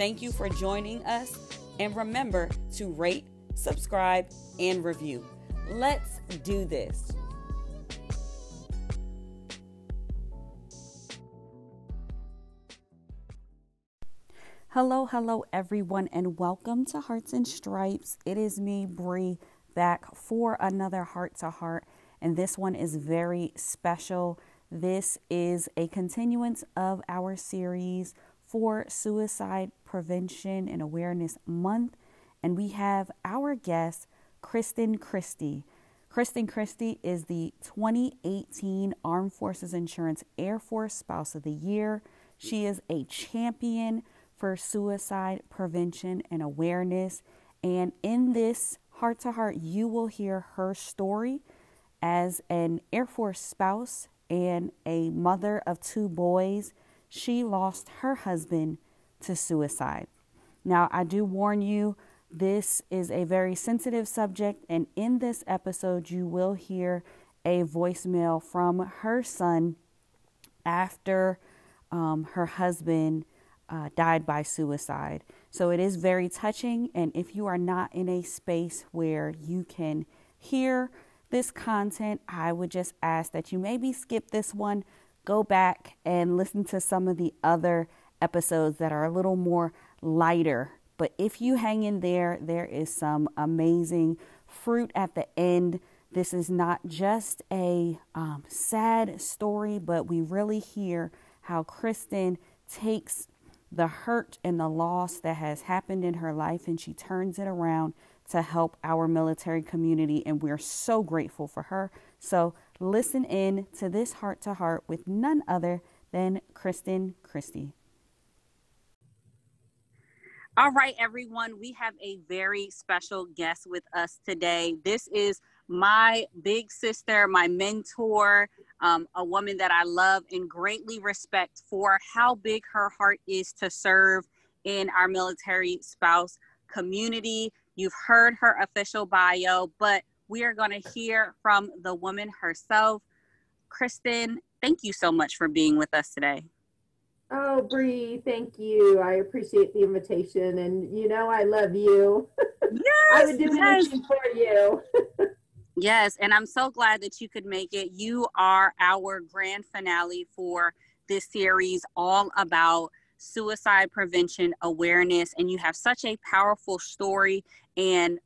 Thank you for joining us, and remember to rate, subscribe, and review. Let's do this. Hello, hello, everyone, and welcome to Hearts and Stripes. It is me, Bree, back for another heart to heart, and this one is very special. This is a continuance of our series for Suicide Prevention and Awareness Month, and we have our guest, Kristen Christie. Kristen Christie is the 2018 Armed Forces Insurance Air Force Spouse of the Year. She is a champion for suicide prevention and awareness. And in this heart to heart, you will hear her story as an Air Force spouse and a mother of two boys. She lost her husband to suicide. Now, I do warn you, this is a very sensitive subject, and in this episode, you will hear a voicemail from her son after um, her husband uh, died by suicide. So it is very touching. And if you are not in a space where you can hear this content, I would just ask that you maybe skip this one, go back and listen to some of the other episodes that are a little more lighter. But if you hang in there, there is some amazing fruit at the end. This is not just a um, sad story, but we really hear how Kristen takes the hurt and the loss that has happened in her life, and she turns it around to help our military community. And we're so grateful for her. So, listen in to this heart to heart with none other than Kristen Christie. All right, everyone, we have a very special guest with us today. This is my big sister, my mentor, um, a woman that I love and greatly respect for how big her heart is to serve in our military spouse community. You've heard her official bio, but we are going to hear from the woman herself. Kristen, thank you so much for being with us today. Oh, Bree, thank you. I appreciate the invitation, and you know I love you. Yes, I would do yes. anything for you. Yes, and I'm so glad that you could make it. You are our grand finale for this series, all about suicide prevention awareness. And you have such a powerful story. And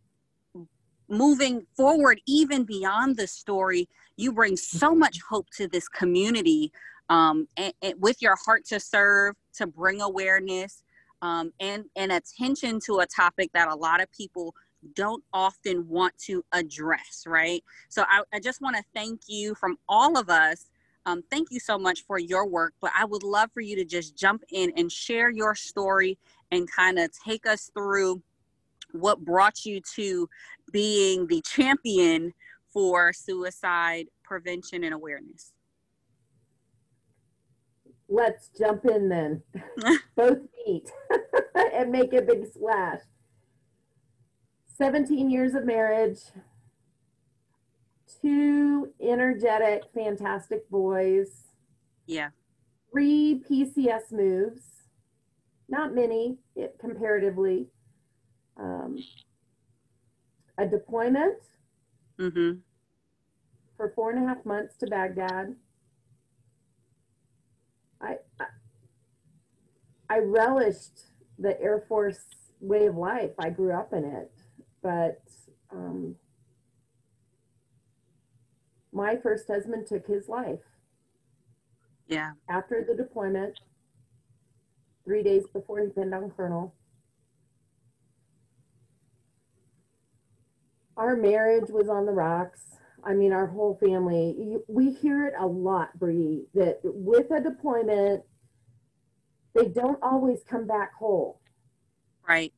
moving forward, even beyond the story, you bring so much hope to this community um, and, and with your heart to serve, to bring awareness. Um, and, and attention to a topic that a lot of people don't often want to address, right? So I, I just want to thank you from all of us. Um, thank you so much for your work, but I would love for you to just jump in and share your story and kind of take us through what brought you to being the champion for suicide prevention and awareness. Let's jump in then. Both feet and make a big splash. 17 years of marriage, two energetic, fantastic boys, Yeah. three PCS moves, not many it, comparatively, um, a deployment Mm-hmm. for four and a half months to Baghdad. I, I, I relished the Air Force way of life. I grew up in it, but um, my first husband took his life Yeah. after the deployment, three days before he pinned on Colonel. Our marriage was on the rocks. I mean, our whole family. We hear it a lot, Bree, that with a deployment, they don't always come back whole. Right.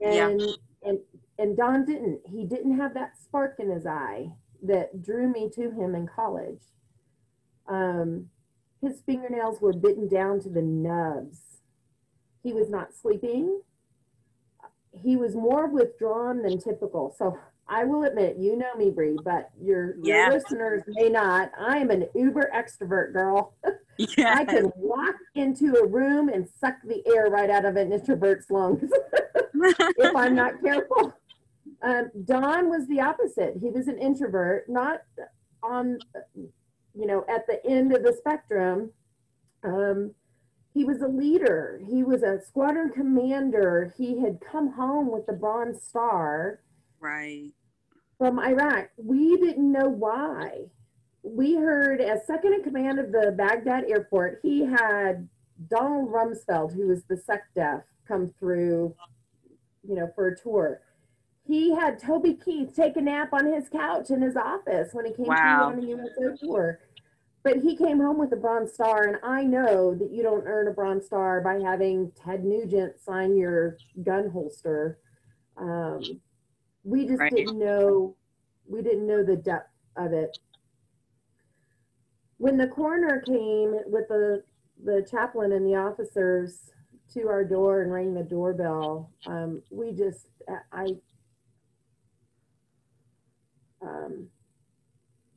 And yeah. and and Don didn't. He didn't have that spark in his eye that drew me to him in college. Um, his fingernails were bitten down to the nubs. He was not sleeping. He was more withdrawn than typical. So I will admit, you know me, Bree, but your, yeah. your listeners may not. I am an uber extrovert girl. Yeah. I can walk into a room and suck the air right out of an introvert's lungs if I'm not careful. Um, Don was the opposite. He was an introvert, not on, you know, at the end of the spectrum. Um, he was a leader. He was a squadron commander. He had come home with the Bronze Star. Right. From Iraq. We didn't know why. We heard, as second in command of the Baghdad airport, he had Donald Rumsfeld, who was the SecDef, come through, you know, for a tour he had Toby Keith take a nap on his couch in his office when he came wow. to on the USO tour. But he came home with a Bronze Star, and I know that you don't earn a Bronze Star by having Ted Nugent sign your gun holster. Um, we just right. didn't know, we didn't know the depth of it. When the coroner came with the the chaplain and the officers to our door and rang the doorbell, um, we just, I um,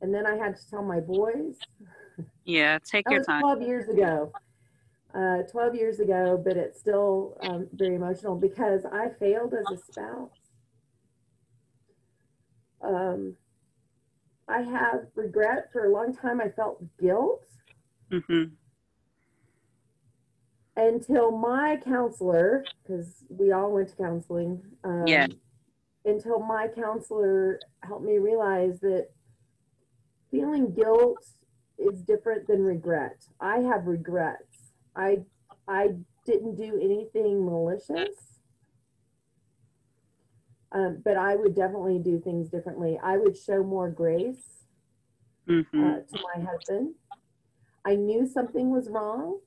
and then I had to tell my boys. Yeah, take that your was time. 12 years ago. Uh, 12 years ago, but it's still um, very emotional because I failed as a spouse. Um, I have regret for a long time. I felt guilt mm-hmm. until my counselor, because we all went to counseling. Um, yeah until my counselor helped me realize that feeling guilt is different than regret. I have regrets. I I didn't do anything malicious. Um, but I would definitely do things differently. I would show more grace mm-hmm. uh, to my husband. I knew something was wrong,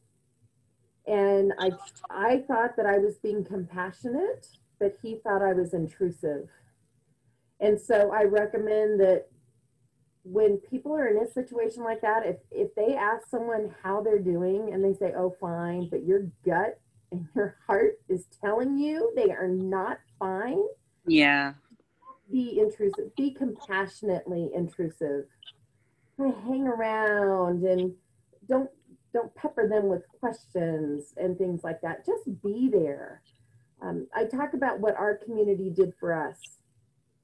and I I thought that I was being compassionate but he thought I was intrusive. And so I recommend that when people are in a situation like that, if, if they ask someone how they're doing and they say, oh, fine, but your gut and your heart is telling you they are not fine. Yeah. Be intrusive, be compassionately intrusive. Hang around and don't don't pepper them with questions and things like that. Just be there um, I talk about what our community did for us.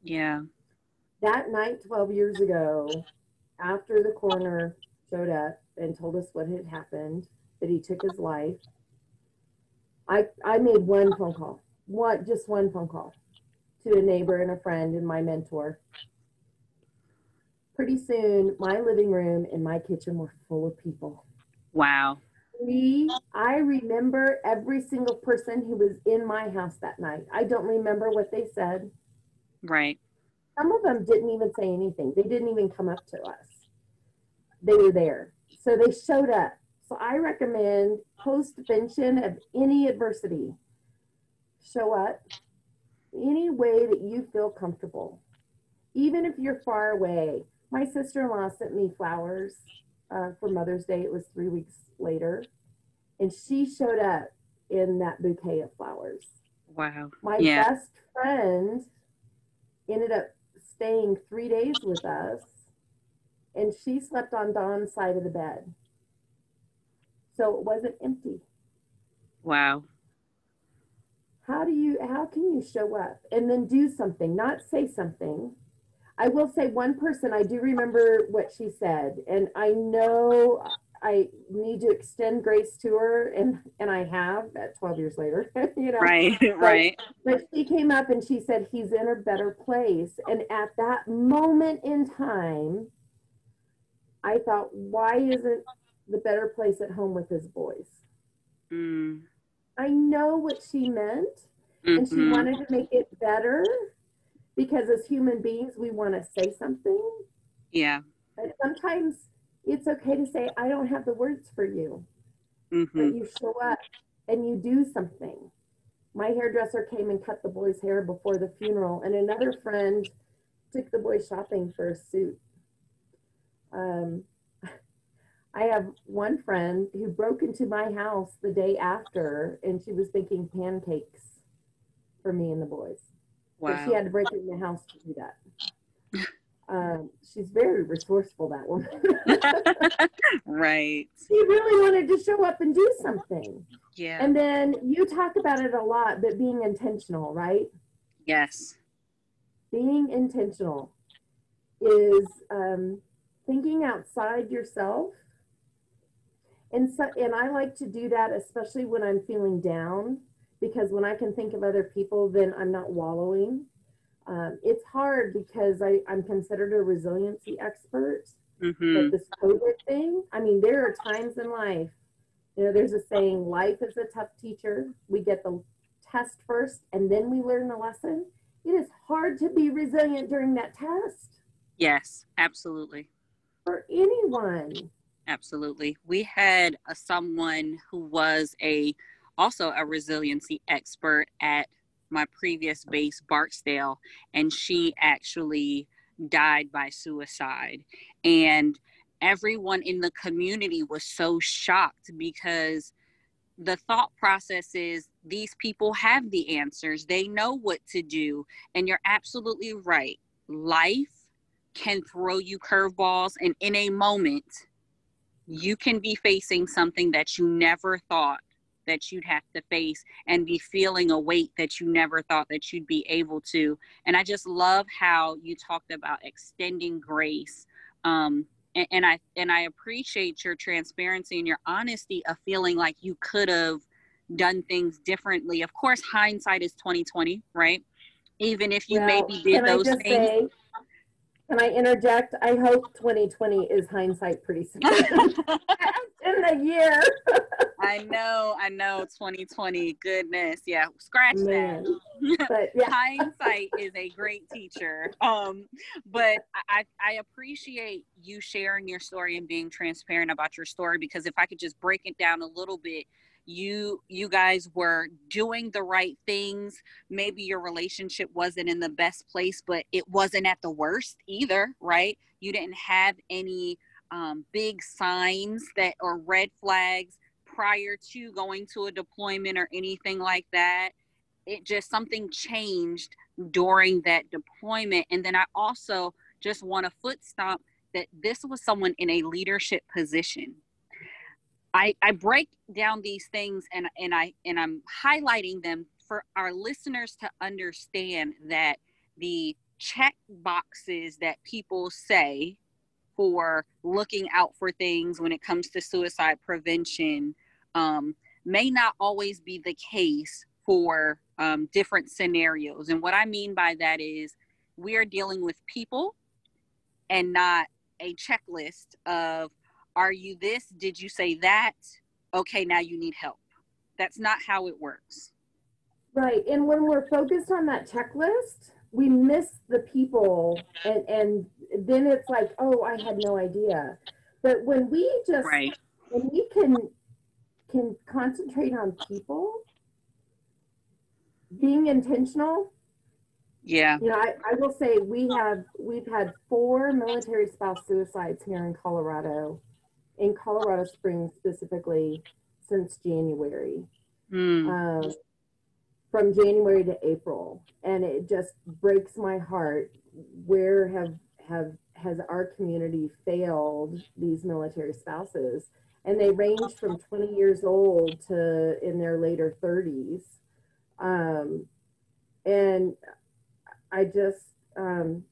Yeah. That night, 12 years ago, after the coroner showed up and told us what had happened, that he took his life, I, I made one phone call, one, just one phone call to a neighbor and a friend and my mentor. Pretty soon, my living room and my kitchen were full of people. Wow me, I remember every single person who was in my house that night. I don't remember what they said. Right. Some of them didn't even say anything. They didn't even come up to us. They were there. So they showed up. So I recommend post vention of any adversity. Show up any way that you feel comfortable. Even if you're far away. My sister-in-law sent me flowers uh, for Mother's Day. It was three weeks later, and she showed up in that bouquet of flowers. Wow. My yeah. best friend ended up staying three days with us, and she slept on Don's side of the bed. So it wasn't empty. Wow. How do you how can you show up and then do something, not say something? I will say one person I do remember what she said, and I know I need to extend grace to her, and and I have at 12 years later, you know. Right, but, right. But she came up and she said he's in a better place, and at that moment in time, I thought, why isn't the better place at home with his boys? Mm. I know what she meant, mm-hmm. and she mm-hmm. wanted to make it better because as human beings, we want to say something. Yeah. But sometimes it's okay to say, I don't have the words for you. Mm-hmm. But you show up and you do something. my hairdresser came and cut the boy's hair before the funeral, and another friend took the boy shopping for a suit. Um, I have one friend who broke into my house the day after, and she was baking pancakes for me and the boys. Wow. But she had to break into the house to do that. Um, she's very resourceful, that woman. right. She really wanted to show up and do something. Yeah. And then you talk about it a lot, but being intentional, right? Yes. Being intentional is um, thinking outside yourself. And so, and I like to do that, especially when I'm feeling down, because when I can think of other people, then I'm not wallowing. Um, it's hard because I, I'm considered a resiliency expert. Mm-hmm. But this COVID thing, I mean, there are times in life, you know, there's a saying, life is a tough teacher. We get the test first and then we learn the lesson. It is hard to be resilient during that test. Yes, absolutely. For anyone. Absolutely. We had a, someone who was a also a resiliency expert at my previous base, Barksdale, and she actually died by suicide. And everyone in the community was so shocked because the thought process is these people have the answers, they know what to do. And you're absolutely right. Life can throw you curveballs, and in a moment, you can be facing something that you never thought that you'd have to face and be feeling a weight that you never thought that you'd be able to. And I just love how you talked about extending grace. Um, and, and I and I appreciate your transparency and your honesty of feeling like you could have done things differently. Of course, hindsight is twenty twenty, right? Even if you well, maybe did those things. Say, can I interject? I hope 2020 is hindsight pretty soon. in the year. I know, I know, 2020. Goodness, yeah, scratch Man. that. But, yeah. Hindsight is a great teacher. Um, but I, I appreciate you sharing your story and being transparent about your story because if I could just break it down a little bit, you you guys were doing the right things maybe your relationship wasn't in the best place but it wasn't at the worst either right you didn't have any um, big signs that or red flags prior to going to a deployment or anything like that. It just something changed during that deployment. And then I also just want to foot stomp that this was someone in a leadership position. I, I break down these things and, and I and I'm highlighting them for our listeners to understand that the check boxes that people say for looking out for things when it comes to suicide prevention um, may not always be the case for um, different scenarios. And what I mean by that is we are dealing with people and not a checklist of are you this? Did you say that? Okay, now you need help. That's not how it works. Right. And when we're focused on that checklist, we miss the people and and then it's like oh i had no idea but when we just right. when we can can concentrate on people being intentional yeah you know I, I will say we have we've had four military spouse suicides here in colorado in colorado springs specifically since january mm. um, from January to April, and it just breaks my heart. Where have have has our community failed these military spouses? And they range from 20 years old to in their later 30s. Um, and I just, um,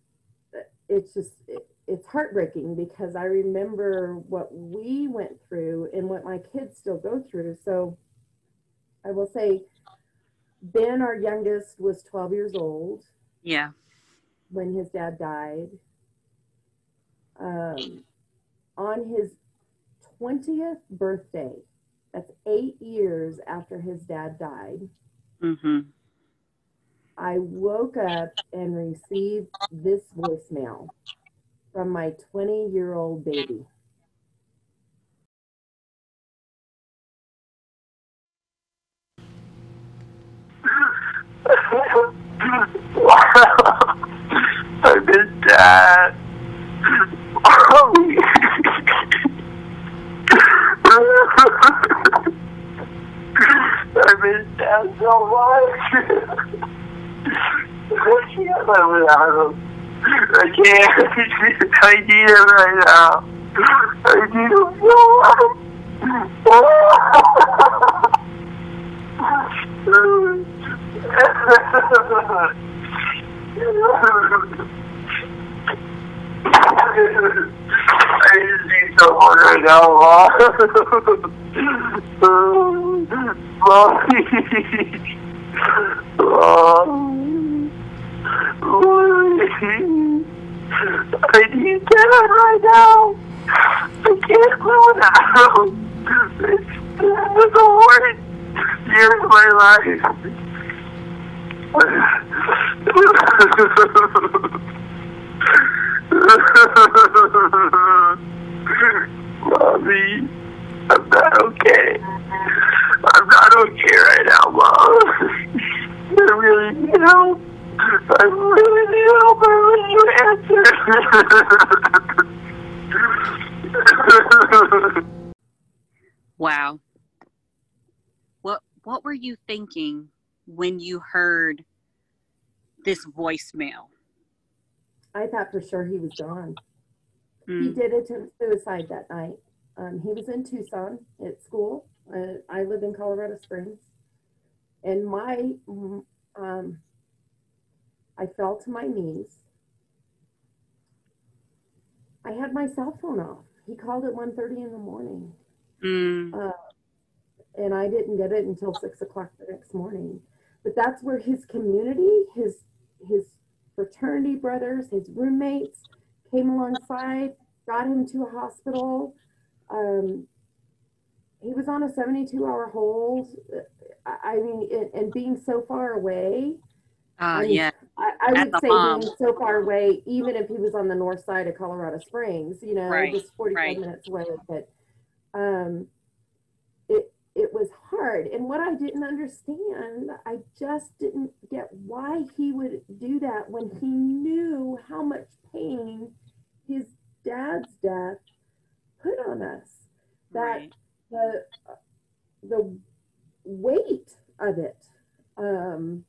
it's just, it, it's heartbreaking because I remember what we went through and what my kids still go through. So I will say, Ben, our youngest, was 12 years old. Yeah. When his dad died. Um, on his 20th birthday, that's eight years after his dad died. Mm-hmm. I woke up and received this voicemail from my 20 year old baby. I missed that. I miss dad so much. I can't live without him. I can't. I need him right now. I need so much. I just need someone right now, Mom. Mommy. Mom. I need Dad right now. I can't live without him. It's, it's the worst years of my life. Mommy, I'm not okay. I'm not okay right now, Mom. I really need help. I really need help. I really need answers. Wow. What what were you thinking when you heard this voicemail? I thought for sure he was gone. He Mm, did attempt suicide that night. Um, he was in Tucson at school. Uh, I live in Colorado Springs. And my, mm, um, I fell to my knees. I had my cell phone off. He called at 1.30 in the morning. mm, Uh, and I didn't get it until six o'clock the next morning. But that's where his community, his his fraternity brothers, his roommates came alongside, got him to a hospital. Um, he was on a 72 hour hold. I mean, and, and being so far away, uh, mean, yeah, I, I would say mom. being so far away, even if he was on the north side of Colorado Springs, you know, Right, just 45 right. minutes away. But um, it it was hard, and what I didn't understand, I just didn't get why he would do that when he knew how much pain his dad's death put on us. That right. the the weight of it. Um,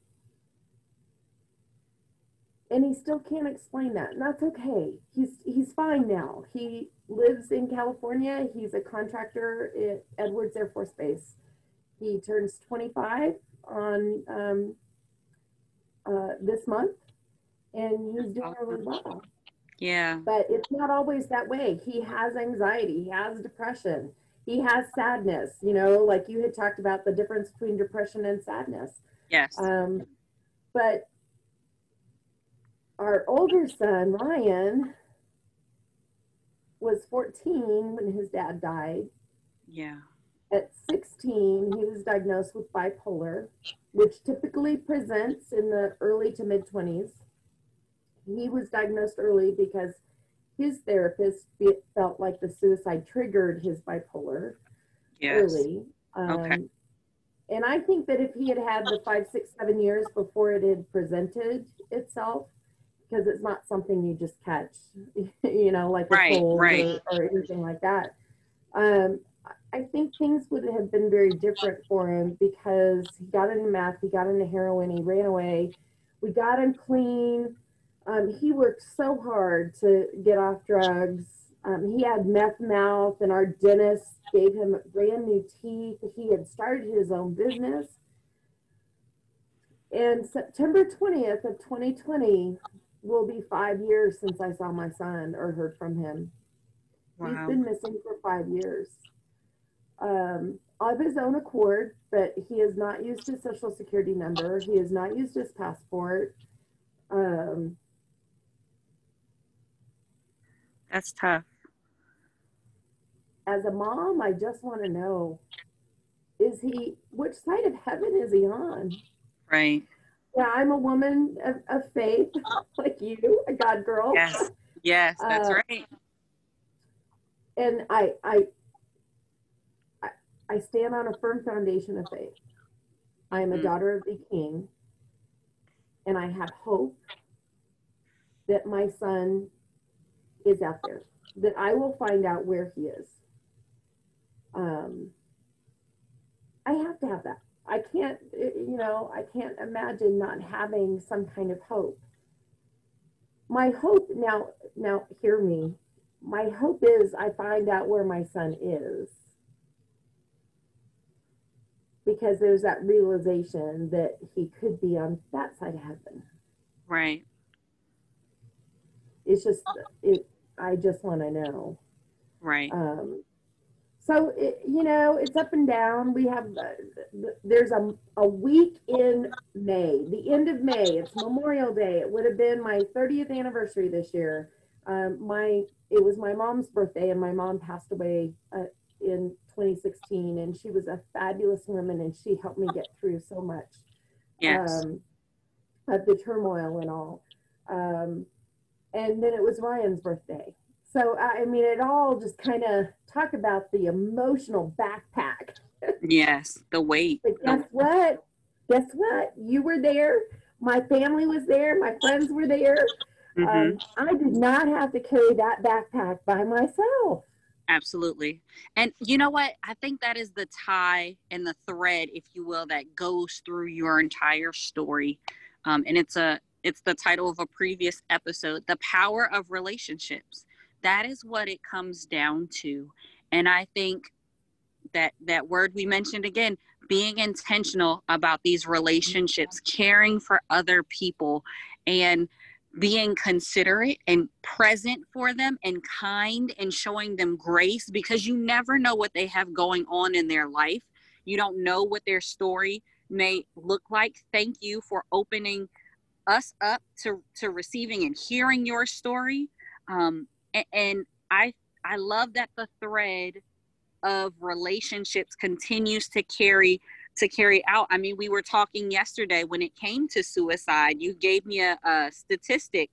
and he still can't explain that. And that's okay. He's he's fine now. He lives in California. He's a contractor at Edwards Air Force Base. He turns 25 on um, uh, this month, and he's doing really well. Yeah, But it's not always that way. He has anxiety. He has depression. He has sadness. You know, like you had talked about the difference between depression and sadness. yes. Um, but our older son, Ryan, was 14 when his dad died. yeah. At 16, he was diagnosed with bipolar, which typically presents in the early to mid 20s. He was diagnosed early because his therapist fe- felt like the suicide triggered his bipolar Yes. early. Um, Okay. And I think that if he had had the five, six, seven years before it had presented itself, because it's not something you just catch, you know, like a cold right. Or, or anything like that. Um, I think things would have been very different for him because he got into meth, he got into heroin, he ran away. We got him clean. Um, he worked so hard to get off drugs. Um, he had meth mouth, and our dentist gave him brand new teeth. He had started his own business. And September 20th of 2020 will be five years since I saw my son or heard from him. He's been missing for five years. Um, of his own accord, but he has not used his social security number. He has not used his passport. Um, That's tough. as a mom, I just want to know is he, which side of heaven is he on? Right. Yeah, I'm a woman of, of faith, like you, a God girl. Yes. Yes, that's Uh, right. and I, I, I, stand on a firm foundation of faith. I am a Mm. daughter of the King, and I have hope that my son is out there. That I will find out where he is. Um, I have to have that. I can't, you know, I can't imagine not having some kind of hope. My hope now, now hear me. My hope is I find out where my son is. Because there's that realization that he could be on that side of heaven. Right. It's just, it, I just want to know. Right. Um, so it, you know it's up and down. We have uh, there's a, a week in may the end of may. It's memorial day. It would have been my 30th anniversary this year. Um, my it was my mom's birthday and my mom passed away uh, in 2016 and she was a fabulous woman and she helped me get through so much yes. um, of the turmoil and all. Um, and then it was ryan's birthday so I mean, it all just kind of talk about the emotional backpack. yes, the weight. But guess what? Guess what? You were there. My family was there. My friends were there. Mm-hmm. Um, I did not have to carry that backpack by myself. Absolutely. And you know what? I think that is the tie and the thread, if you will, that goes through your entire story. Um, and it's a it's the title of a previous episode, The Power of Relationships that is what it comes down to. And i think that that word we mentioned again being intentional about these relationships caring for other people and being considerate and present for them and kind and showing them grace because you never know what they have going on in their life. You don't know what their story may look like. Thank you for opening us up to to receiving and hearing your story. Um, and i i love that the thread of relationships continues to carry to carry out. I mean we were talking yesterday when it came to suicide you gave me a, a statistic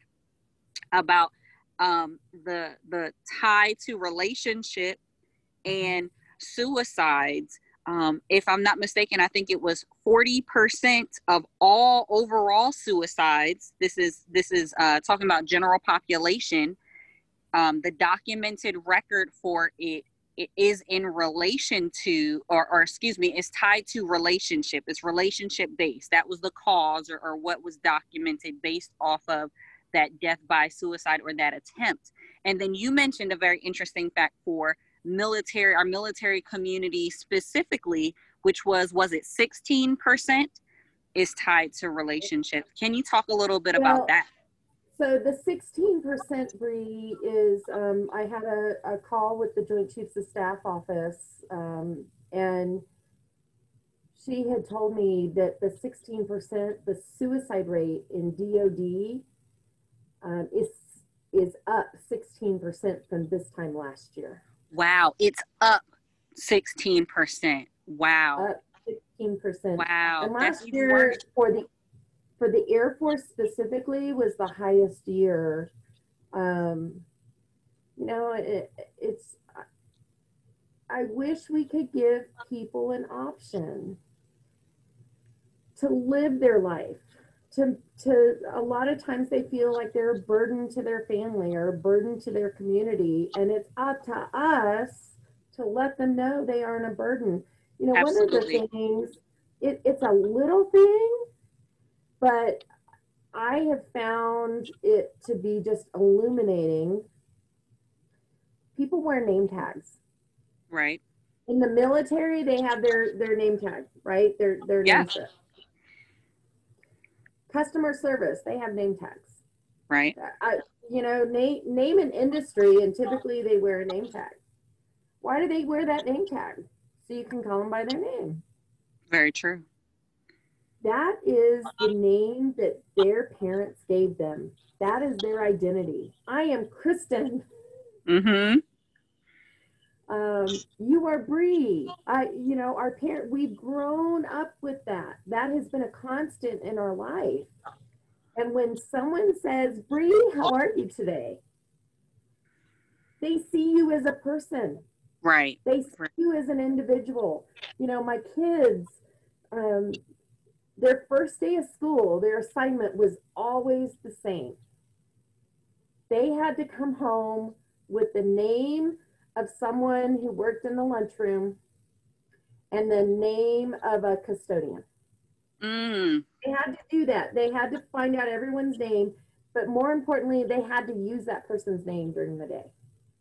about um, the the tie to relationship and suicides. Um, if i'm not mistaken i think it was 40% of all overall suicides. This is this is uh, talking about general population um, the documented record for it, it is in relation to or, or excuse me is tied to relationship. It's relationship based. That was the cause or, or what was documented based off of that death by suicide or that attempt. And then you mentioned a very interesting fact for military our military community specifically which was was it 16% is tied to relationships? Can you talk a little bit well, about that so the 16% Bree is, um, I had a, a, call with the Joint Chiefs of Staff office, um, and she had told me that the 16%, the suicide rate in DOD um, is is up 16% from this time last year. Wow, it's up 16%. Wow. Up 16%. Wow. And last year for the for the Air Force specifically was the highest year. Um, you know, it, it's, I wish we could give people an option to live their life. To, to a lot of times they feel like they're a burden to their family or a burden to their community. And it's up to us to let them know they aren't a burden. You know, Absolutely. one of the things, it, it's a little thing, but I have found it to be just illuminating. People wear name tags. Right. In the military, they have their their name tag, right? Their their yeah. name tag. Customer service, they have name tags. Right. I, you know, name name an industry, and typically they wear a name tag. Why do they wear that name tag? So you can call them by their name. Very true. That is the name that their parents gave them. That is their identity. I am Kristen. Mm-hmm. Um, you are Bree. I, you know, our parent. We've grown up with that. That has been a constant in our life. And when someone says, "Bree, how are you today?" They see you as a person. Right. They see you as an individual. You know, my kids. Um, their first day of school, their assignment was always the same. They had to come home with the name of someone who worked in the lunchroom and the name of a custodian. Mm. They had to do that. They had to find out everyone's name, but more importantly, they had to use that person's name during the day.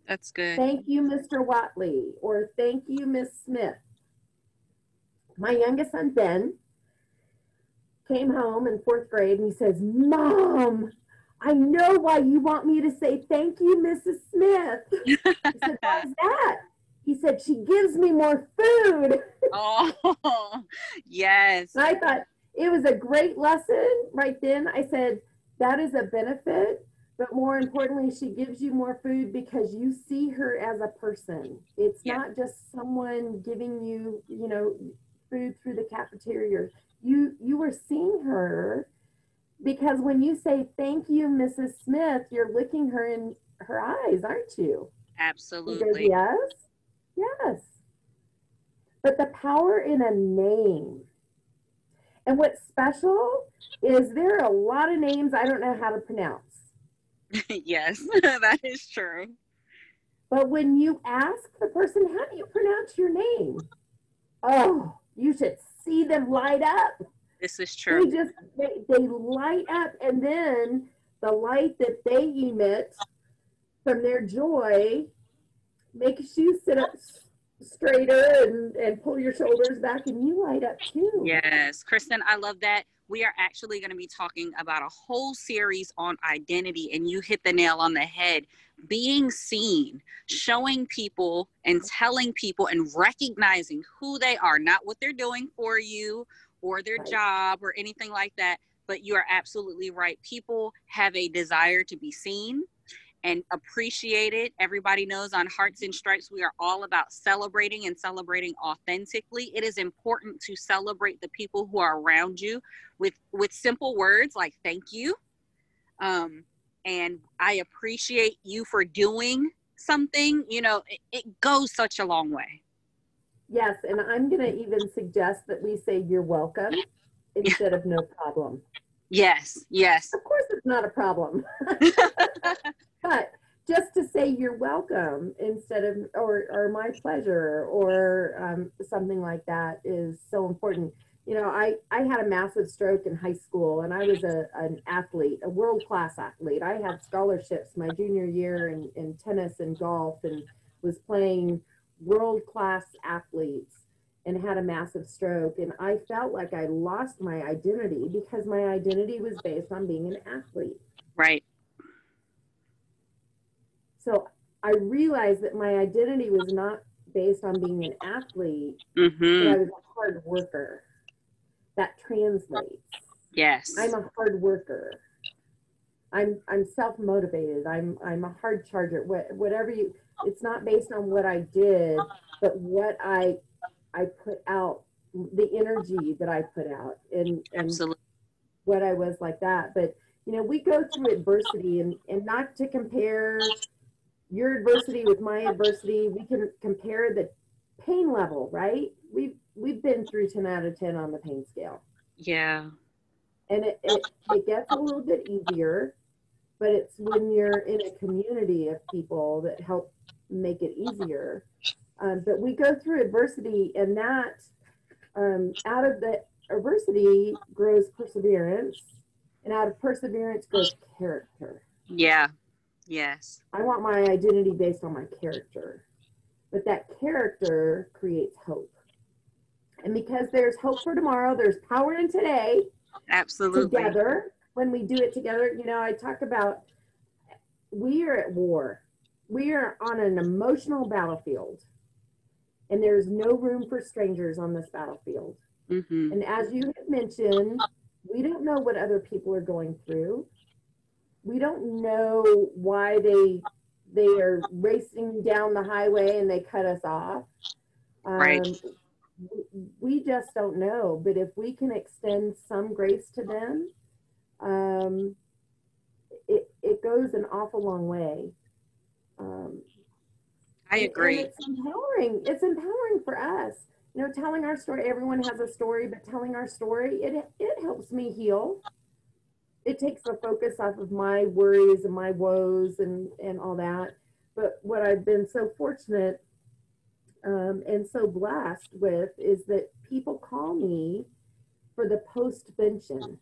That's good. Thank you, Mr. Watley, or thank you, Miss Smith. My youngest son, Ben, came home in fourth grade and he says, Mom, I know why you want me to say thank you, Mrs. Smith. I said, Why is that? He said, She gives me more food. oh, yes. And I thought it was a great lesson right then. I said, That is a benefit. But more importantly, she gives you more food because you see her as a person. It's Yeah. not just someone giving you, you know, food through the cafeteria. You you were seeing her because when you say thank you, Mrs. Smith, you're looking her in her eyes, aren't you? He goes, Absolutely. yes, yes. But the power in a name. And what's special is there are a lot of names I don't know how to pronounce. yes, that is true. But when you ask the person, how do you pronounce your name? Oh, you should see them light up. This is They true. just they, they light up and then the light that they emit from their joy makes you sit up straighter and, and pull your shoulders back and you light up too. Yes, Kristen, I love that. We are actually going to be talking about a whole series on identity, and you hit the nail on the head. Being seen, showing people and telling people and recognizing who they are, not what they're doing for you or their job or anything like that. But you are absolutely right. People have a desire to be seen and appreciate it. Everybody knows on Hearts and Stripes, we are all about celebrating and celebrating authentically. It is important to celebrate the people who are around you with with simple words like thank you. Um, and I appreciate you for doing something. You know, it, it goes such a long way. Yes, and I'm going to even suggest that we say you're welcome instead of no problem. Yes, yes. Of course, it's not a problem, but just to say you're welcome instead of or or my pleasure or um, something like that is so important. You know, I I had a massive stroke in high school, and I was a an athlete, a world class athlete. I had scholarships my junior year in in tennis and golf, and was playing world class athletes and had a massive stroke and i felt like i lost my identity because my identity was based on being an athlete right. So i realized that my identity was not based on being an athlete Mm-hmm. i was a hard worker that translates Yes. i'm a hard worker i'm i'm self-motivated i'm i'm a hard charger what, whatever you it's not based on what i did but what i i put out the energy that i put out and and Absolutely. what I was like that. But you know, we go through adversity and, and not to compare your adversity with my adversity, we can compare the pain level, right? We've we've been through 10 out of 10 on the pain scale. Yeah. And it, it, it gets a little bit easier, but it's when you're in a community of people that help make it easier. Um, but we go through adversity and that um, out of the adversity grows perseverance and out of perseverance grows character. Yeah. Yes. I want my identity based on my character, but that character creates hope. And because there's hope for tomorrow, there's power in today Absolutely. together. When we do it together, you know, I talk about we are at war. We are on an emotional battlefield, and there's no room for strangers on this battlefield. Mm-hmm. And as you have mentioned, we don't know what other people are going through. We don't know why they they are racing down the highway and they cut us off. Um, Right. We just don't know. But if we can extend some grace to them, um, it it goes an awful long way. Um, I agree. It's empowering. It's empowering for us. You know, telling our story. Everyone has a story, but telling our story, it it helps me heal. It takes the focus off of my worries and my woes and and all that. But what I've been so fortunate um, and so blessed with is that people call me for the postvention.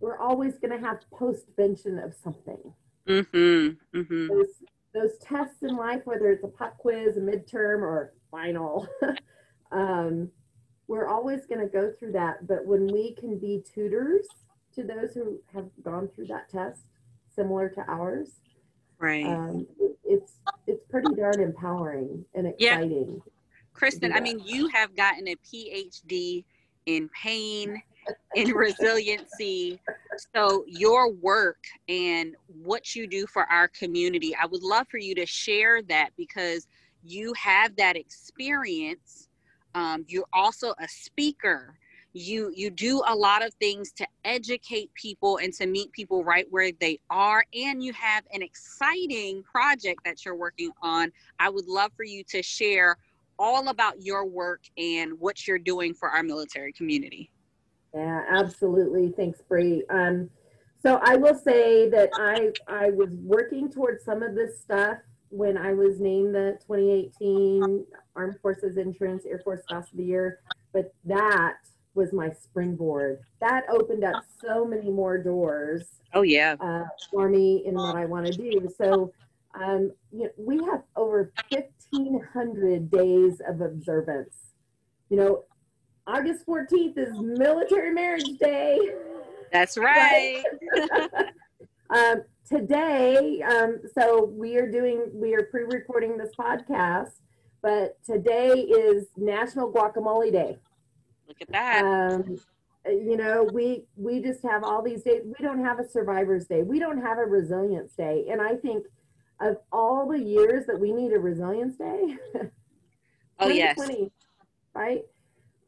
We're always going to have postvention of something. Mm-hmm. Mm-hmm. Those, those tests in life, whether it's a pop quiz, a midterm, or final, um, we're always going to go through that. But when we can be tutors to those who have gone through that test, similar to ours, Right. um, it's it's pretty darn empowering and Yeah. exciting. Kristen, I mean, you have gotten a PhD in pain, in resiliency. So, your work and what you do for our community, I would love for you to share that because you have that experience. Um, you're also a speaker. You you do a lot of things to educate people and to meet people right where they are, and you have an exciting project that you're working on. I would love for you to share all about your work and what you're doing for our military community. Yeah, absolutely. Thanks, Bree. Um, so I will say that I I was working towards some of this stuff when I was named the 2018 Armed Forces Insurance Air Force Spouse of the Year, but that was my springboard. That opened up so many more doors Oh yeah. uh, for me in what I want to do. So, um, you know, we have over 1,500 days of observance. You know, August 14th is Military Marriage Day. That's right. um, today, um, so we are doing, we are pre-recording this podcast, but today is National Guacamole Day. Look at that. Um, you know, we we just have all these days. We don't have a Survivors Day. We don't have a Resilience Day. And I think of all the years that we need a Resilience Day, oh yes. 2020, right?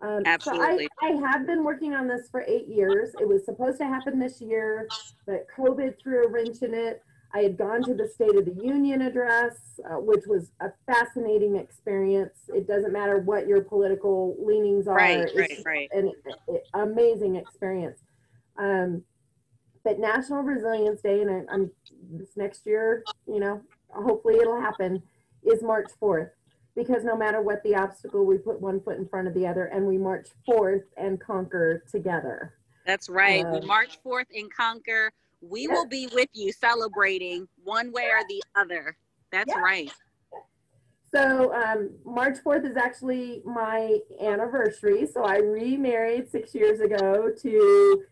Um, Absolutely. So I, I have been working on this for eight years. It was supposed to happen this year, but COVID threw a wrench in it. I had gone to the State of the Union address, uh, which was a fascinating experience. It doesn't matter what your political leanings are. Right, it's right, right. an amazing experience. Um, but National Resilience Day, and I, I'm this next year, you know, hopefully it'll happen, is March 4th. Because no matter what the obstacle, we put one foot in front of the other and we march forth and conquer together. That's right. we Um, march forth and conquer. We yeah. will be with you celebrating one way or the other. That's Yeah. right. So um, March 4th is actually my anniversary. So I remarried six years ago to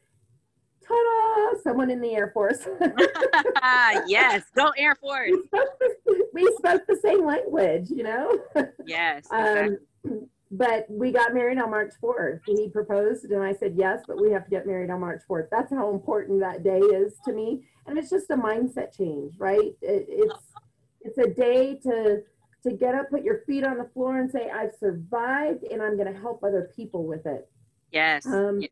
ta-da, someone in the Air Force. yes. Go Air Force. we, spoke the, we spoke the same language, you know? Yes. exactly. Um, but we got married on March 4th. He proposed, and I said yes, but we have to get married on March 4th. That's how important that day is to me. And it's just a mindset change, right? It, it's it's a day to to get up, put your feet on the floor, and say, "I've survived, and I'm going to help other people with it." yes. Um, Yeah.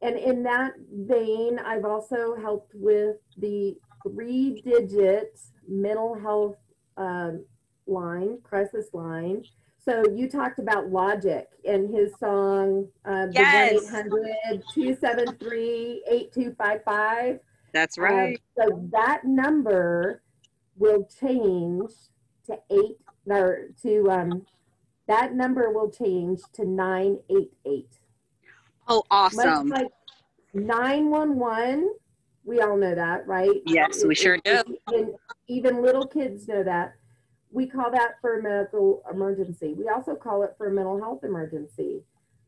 And in that vein, I've also helped with the three digit mental health um, line, crisis line. So you talked about Logic and his song, uh, Yes. the 1 273 8255. That's right. so that number will change to eight, or to, um, that number will change to 988 oh, awesome. much like 911 we all know that right Yes, we sure do. and even little kids know that we call that for a medical emergency we also call it for a mental health emergency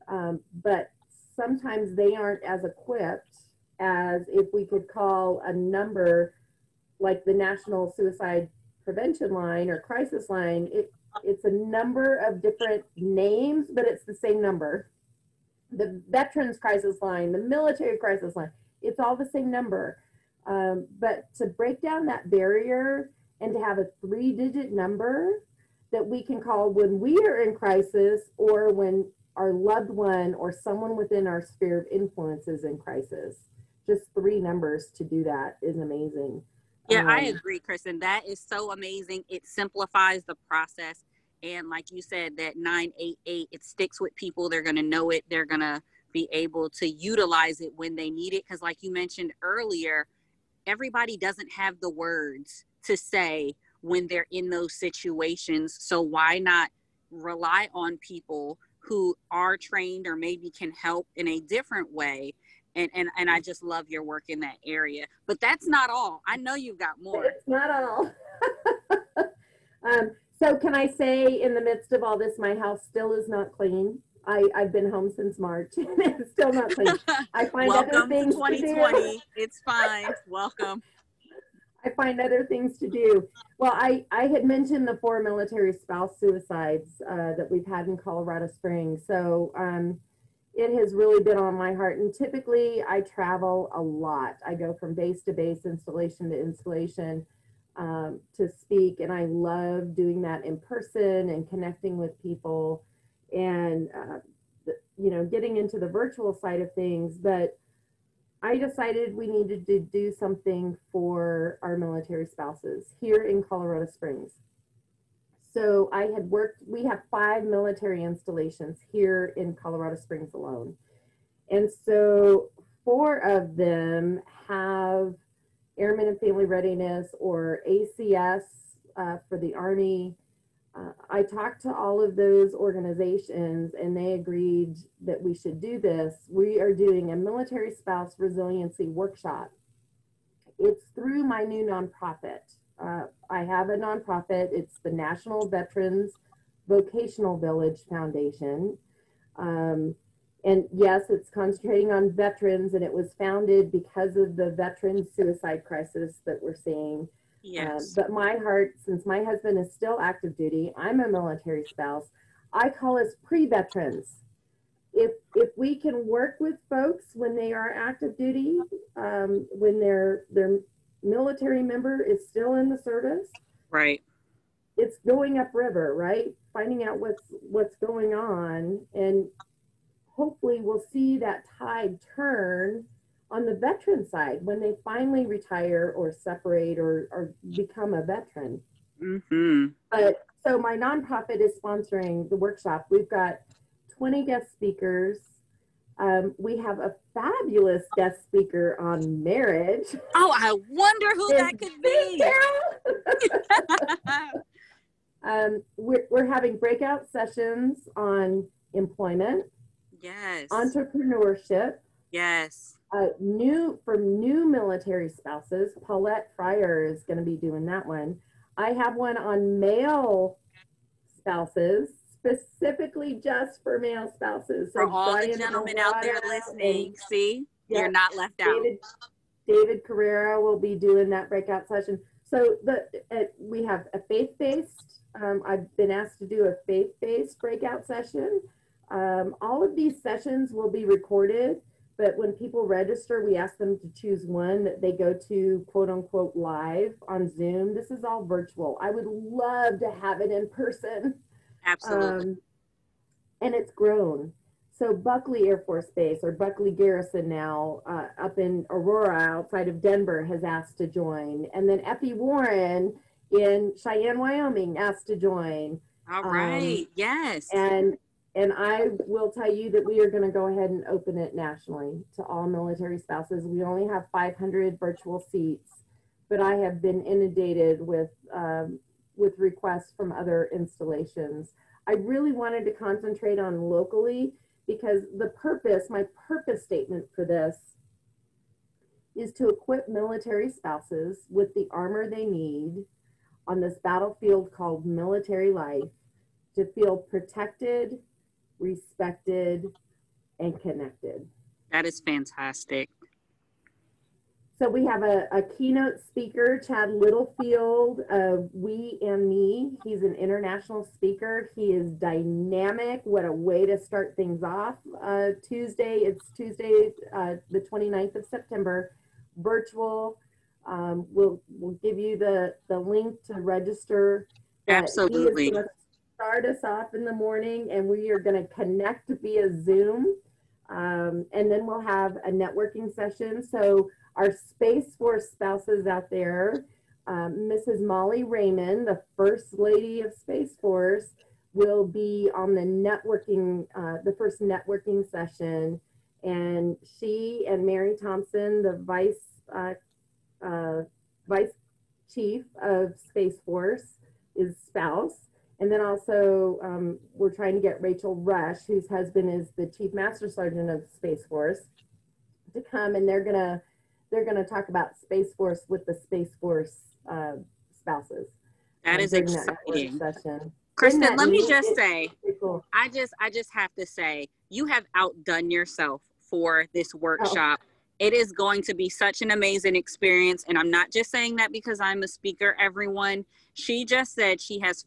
um, but sometimes they aren't as equipped as if we could call a number like the national suicide prevention line or crisis line it, it's a number of different names but it's the same number the veterans crisis line, the military crisis line. It's all the same number. Um, but to break down that barrier and to have a three digit number that we can call when we are in crisis or when our loved one or someone within our sphere of influence is in crisis. Just three numbers to do that is amazing. Yeah, I Um, agree, Kristen. That is so amazing. It simplifies the process. And like you said, that 988, it sticks with people. They're going to know it. They're going to be able to utilize it when they need it. Because, like you mentioned earlier, everybody doesn't have the words to say when they're in those situations. So, why not rely on people who are trained or maybe can help in a different way and and, and i just love your work in that area but that's not all i know you've got more it's not all um, so can i say in the midst of all this my house still is not clean I, I've been home since March and it's still not clean. I find Welcome other things to 2020. To it's fine. Welcome. Find other things to do. Well, I, I had mentioned the four military spouse suicides uh, that we've had in Colorado Springs. So um, it has really been on my heart. And typically, I travel a lot. I go from base to base, installation to installation um, to speak. And I love doing that in person and connecting with people and, uh, you know, getting into the virtual side of things. But I decided we needed to do something for our military spouses here in Colorado Springs. So I had worked, we have five military installations here in Colorado Springs alone. And so four of them have Airmen and Family Readiness or ACS uh, for the Army, uh, I talked to all of those organizations and they agreed that we should do this. We are doing a military spouse resiliency workshop. It's through my new nonprofit. Uh, I have a nonprofit, it's the National Veterans Vocational Village Foundation. Um, and yes, it's concentrating on veterans, and it was founded because of the veteran suicide crisis that we're seeing. Um, yes. but my heart, since my husband is still active duty, I'm a military spouse. I call us pre-veterans. If if we can work with folks when they are active duty, um, when their their military member is still in the service, right? It's going upriver, right? Finding out what's what's going on, and hopefully we'll see that tide turn on the veteran side when they finally retire or separate or, or become a veteran. Mm-hmm. But so my nonprofit is sponsoring the workshop. We've got 20 guest speakers. Um, we have a fabulous guest speaker on marriage. Oh, I wonder who that could be. um, we're, we're having breakout sessions on employment, yes, entrepreneurship, yes, uh, new for new military spouses. Paulette Fryer is going to be doing that one. I have one on male spouses, specifically just for male spouses. So for all Brian the gentlemen out there listening, see, yeah, you're not left out. David, David Carrera will be doing that breakout session. So the uh, we have a faith-based. Um, I've been asked to do a faith-based breakout session. Um, all of these sessions will be recorded but when people register, we ask them to choose one that they go to quote unquote live on Zoom. This is all virtual. I would love to have it in person. Absolutely. Um, and it's grown. So Buckley Air Force Base or Buckley Garrison now uh, up in Aurora outside of Denver has asked to join. And then F.E. Warren in Cheyenne, Wyoming asked to join. All right. Um, yes. And and I will tell you that we are going to go ahead and open it nationally to all military spouses. We only have 500 virtual seats, but I have been inundated with um, with requests from other installations. I really wanted to concentrate on locally because the purpose, my purpose statement for this is to equip military spouses with the armor they need on this battlefield called military life to feel protected, respected, and connected. That is fantastic. So we have a, a keynote speaker, Chad Littlefield of We and Me. He's an international speaker. He is dynamic. What a way to start things off. Uh, Tuesday, it's Tuesday, uh, the 29th of September, virtual. Um, we'll, we'll give you the, the link to register. Absolutely start us off in the morning and we are going to connect via Zoom. Um, and then we'll have a networking session. So our Space Force spouses out there, um, Mrs. Molly Raymond, the First Lady of Space Force, will be on the networking, uh, the first networking session. And she and Mary Thompson, the Vice, uh, uh, Vice Chief of Space Force, is spouse And then also, um, we're trying to get Rachel Rush, whose husband is the Chief Master Sergeant of Space Force, to come, and they're gonna they're gonna talk about Space Force with the Space Force uh, spouses. That is um, is that exciting. session. Kristen, that let me just say, cool. I just I just have to say, you have outdone yourself for this workshop. It is going to be such an amazing experience. And I'm not just saying that because I'm a speaker, everyone. She just said she has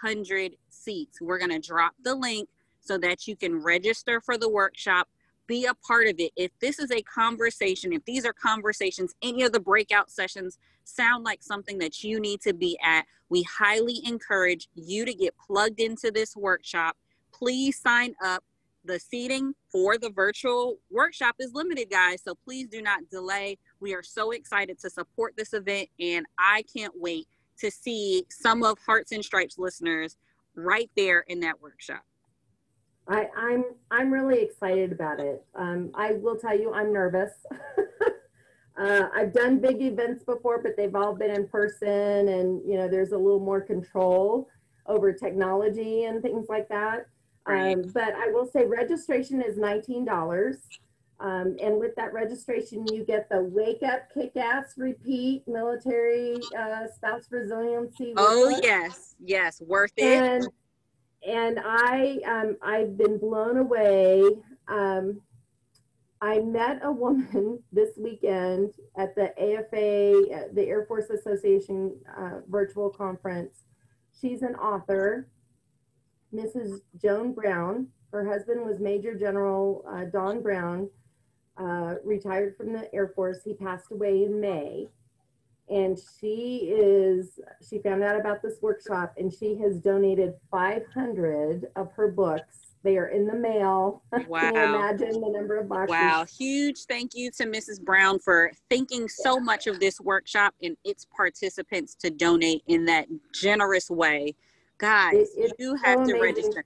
500 seats. We're going to drop the link so that you can register for the workshop, be a part of it. If this is a conversation, if these are conversations, any of the breakout sessions sound like something that you need to be at, we highly encourage you to get plugged into this workshop. Please sign up. The seating for the virtual workshop is limited, guys. So please do not delay. We are so excited to support this event, and I can't wait to see some of Hearts and Stripes listeners right there in that workshop. I, I'm I'm really excited about it. Um, I will tell you, I'm nervous. uh, I've done big events before, but they've all been in person, and you know, there's a little more control over technology and things like that. Right. Um, but I will say, registration is nineteen dollars. Um, and with that registration, you get the Wake Up, Kick Ass, Repeat Military uh, Spouse Resiliency. Oh yes, yes, worth it. and and I um, I've been blown away. Um, I met a woman this weekend at the AFA, uh, the Air Force Association uh, virtual conference. She's an author, Mrs. Joan Brown. Her husband was Major General uh, Don Brown, uh, retired from the Air Force. He passed away in May and she is she found out about this workshop and she has donated 500 of her books they are in the mail Wow. can you imagine the number of boxes Wow. Huge thank you to Mrs. Brown for thinking so much of this workshop and its participants to donate in that generous way. Guys, It- you have so to amazing. register.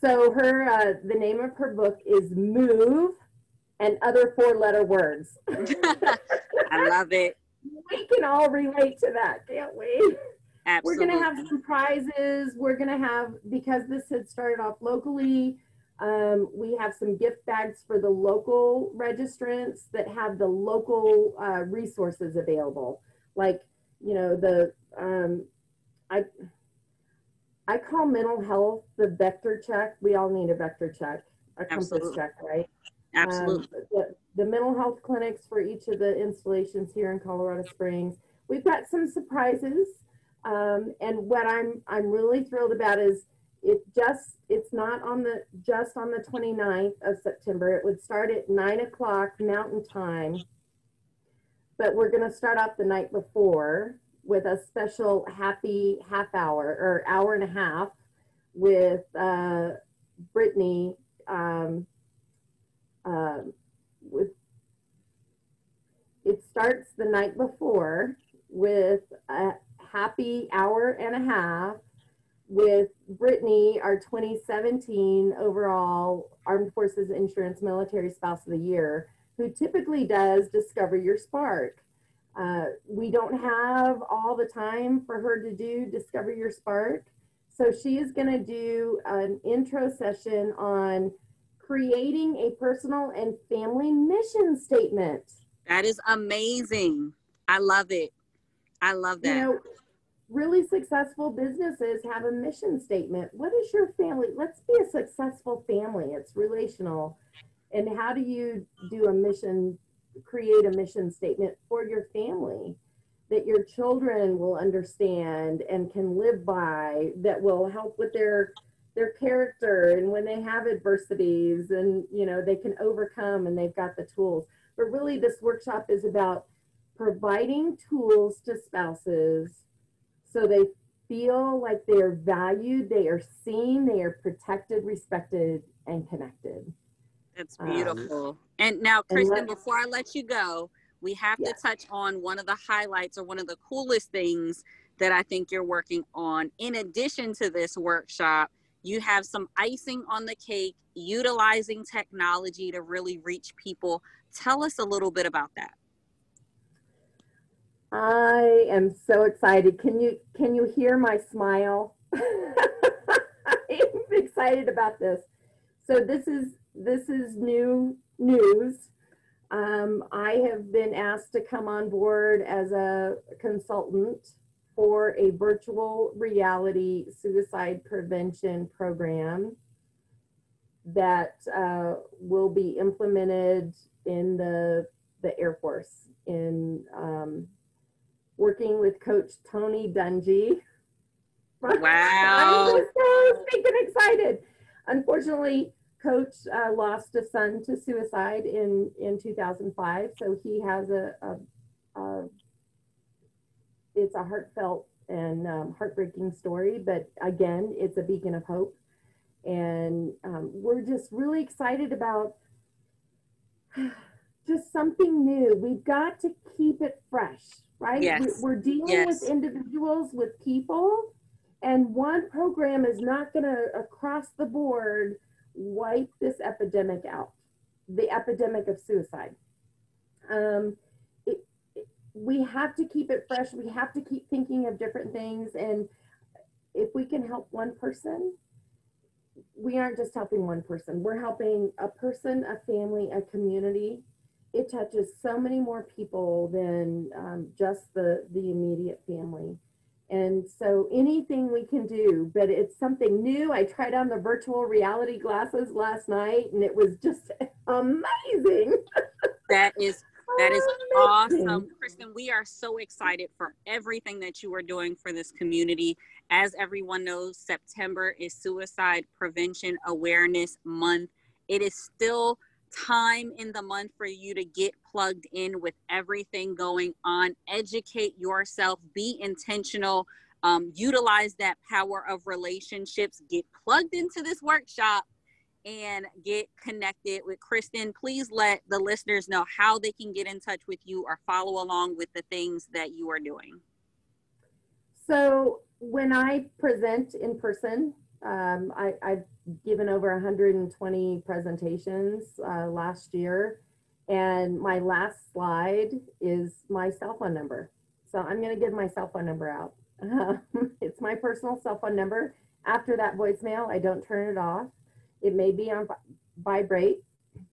so her uh, the name of her book is move and other four letter words I love it. we can all relate to that can't we Absolutely. We're going to have some prizes. We're going to have, because this had started off locally, um, we have some gift bags for the local registrants that have the local uh, resources available. Like, you know, the, um, I, I call mental health the vector check. We all need a vector check, a compass check, right? Absolutely. Um, the, the mental health clinics for each of the installations here in Colorado Springs. We've got some surprises. Um, and what I'm I'm really thrilled about is it just it's not on the just on the 29th of September. It would start at nine o'clock Mountain Time, but we're going to start off the night before with a special happy half hour or hour and a half with uh, Brittany um, um, with it starts the night before with a happy hour and a half with Brittany, our 2017 overall Armed Forces Insurance Military Spouse of the Year, who typically does Discover Your Spark. Uh, we don't have all the time for her to do Discover Your Spark. So she is going to do an intro session on creating a personal and family mission statement. That is amazing. I love it. I love You that. know, really successful businesses have a mission statement. What is your family? Let's be a successful family. It's relational. And how do you do a mission, create a mission statement for your family that your children will understand and can live by, that will help with their their character and when they have adversities and you know they can overcome and they've got the tools. But really this workshop is about providing tools to spouses so they feel like they're valued, they are seen, they are protected, respected, and connected. That's Um, beautiful. and now, Kristen, let- before I let you go, we have Yes. to touch on one of the highlights or one of the coolest things that I think you're working on. In addition to this workshop, you have some icing on the cake, utilizing technology to really reach people. Tell us a little bit about that. I am so excited. Can you can you hear my smile? I'm excited about this. So this is this is new news. Um, I have been asked to come on board as a consultant for a virtual reality suicide prevention program that uh, will be implemented in the the Air Force in um, working with Coach Tony Dungy. Wow! I'm so freaking excited. Unfortunately, Coach uh, lost a son to suicide in in 2005, so he has a, a, a it's a heartfelt and um, heartbreaking story, but again, it's a beacon of hope. And um, we're just really excited about just something new. We've got to keep it fresh, right? Yes. We, are dealing Yes. with individuals, with people, and one program is not going to, across the board, wipe this epidemic out the epidemic of suicide. Um, we have to keep it fresh. We have to keep thinking of different things. And if we can help one person, we aren't just helping one person, we're helping a person, a family, a community. It touches so many more people than um, just the, the immediate family. And so anything we can do, but it's something new. I tried on the virtual reality glasses last night and it was just amazing. That is That is awesome. Kristen, we are so excited for everything that you are doing for this community. As everyone knows, September is Suicide Prevention Awareness Month. It is still time in the month for you to get plugged in with everything going on. Educate yourself, be intentional, um, utilize that power of relationships, get plugged into this workshop and get connected with Kristen, please let the listeners know how they can get in touch with you or follow along with the things that you are doing. So when I present in person, um, I, I've given over 120 presentations uh, last year, and my last slide is my cell phone number. So I'm going to give my cell phone number out. it's my personal cell phone number. After that voicemail, I don't turn it off. It may be on vibrate.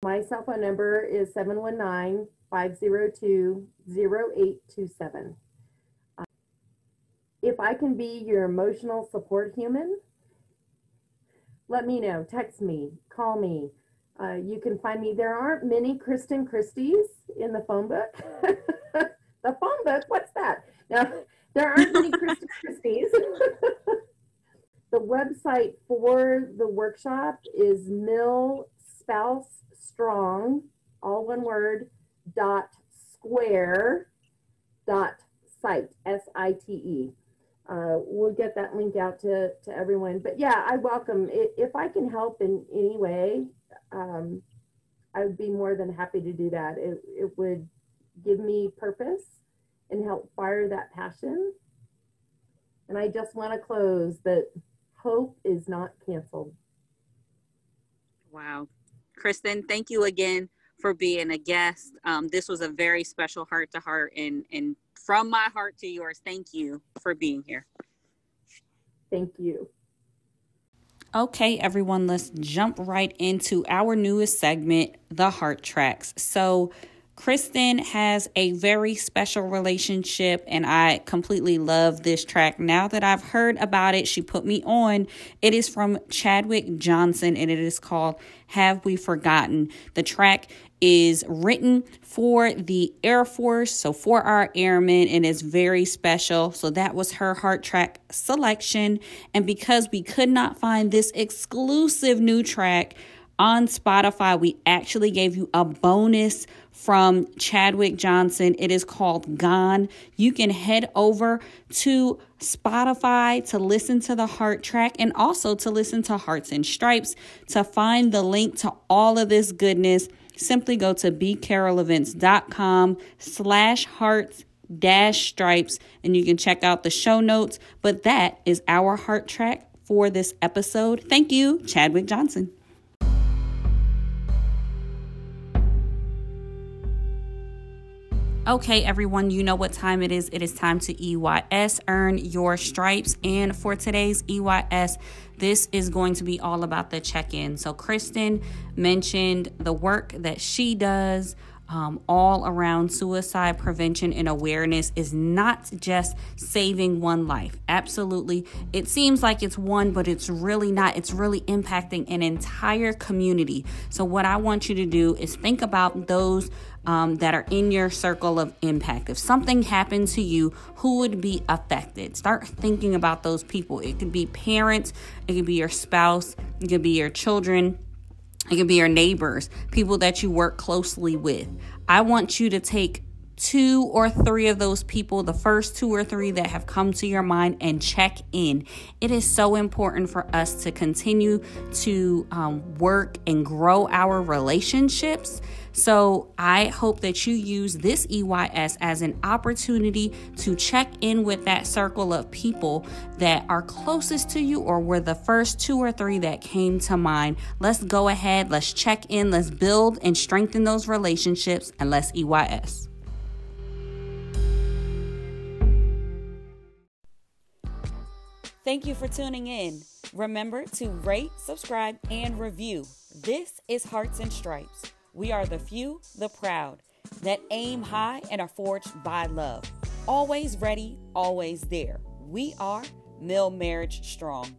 My cell phone number is 719 502 0827 if I can be your emotional support human, let me know. Text me, call me. Uh, you can find me. There aren't many Kristen Christies in the phone book. the phone book, what's that? Now, there aren't many Kristen Christies. the website for the workshop is Mil Spouse Strong, all one word, dot square dot site, S I T E uh, we'll get that link out to, to everyone. But yeah, I welcome it. If I can help in any way, um, I would be more than happy to do that. It, it would give me purpose and help fire that passion. And I just want to close that hope is not canceled. Wow. Kristen, thank you again for being a guest. Um, this was a very special heart to heart and, and from my heart to yours, thank you for being here. Thank you. Okay, everyone, let's jump right into our newest segment, the Heart Tracks. So, Kristen has a very special relationship, and I completely love this track. Now that I've heard about it, she put me on. It is from Chadwick Johnson, and it is called Have We Forgotten? The track is written for the Air Force, so for our airmen, and is very special. So that was her heart track selection. And because we could not find this exclusive new track on Spotify, we actually gave you a bonus from Chadwick Johnson. It is called Gone. You can head over to Spotify to listen to the heart track and also to listen to Hearts and Stripes. To find the link to all of this goodness, simply go to bcarolevents.com slash hearts dash stripes and you can check out the show notes. But that is our heart track for this episode. Thank you, Chadwick Johnson. Okay, everyone, you know what time it is. It is time to EYS, earn your stripes. And for today's EYS, this is going to be all about the check in. So, Kristen mentioned the work that she does um, all around suicide prevention and awareness is not just saving one life. Absolutely. It seems like it's one, but it's really not. It's really impacting an entire community. So, what I want you to do is think about those um, that are in your circle of impact. If something happened to you, who would be affected? Start thinking about those people. It could be parents, it could be your spouse, it could be your children it could be your neighbors, people that you work closely with. I want you to take two or three of those people, the first two or three that have come to your mind, and check in. It is so important for us to continue to um, work and grow our relationships so I hope that you use this EYS as an opportunity to check in with that circle of people that are closest to you or were the first two or three that came to mind. Let's go ahead, let's check in, let's build and strengthen those relationships, and let's EYS. Thank you for tuning in. Remember to rate, subscribe, and review. This is Hearts and Stripes. We are the few, the proud, that aim high and are forged by love. Always ready, always there. We are Mil Marriage Strong.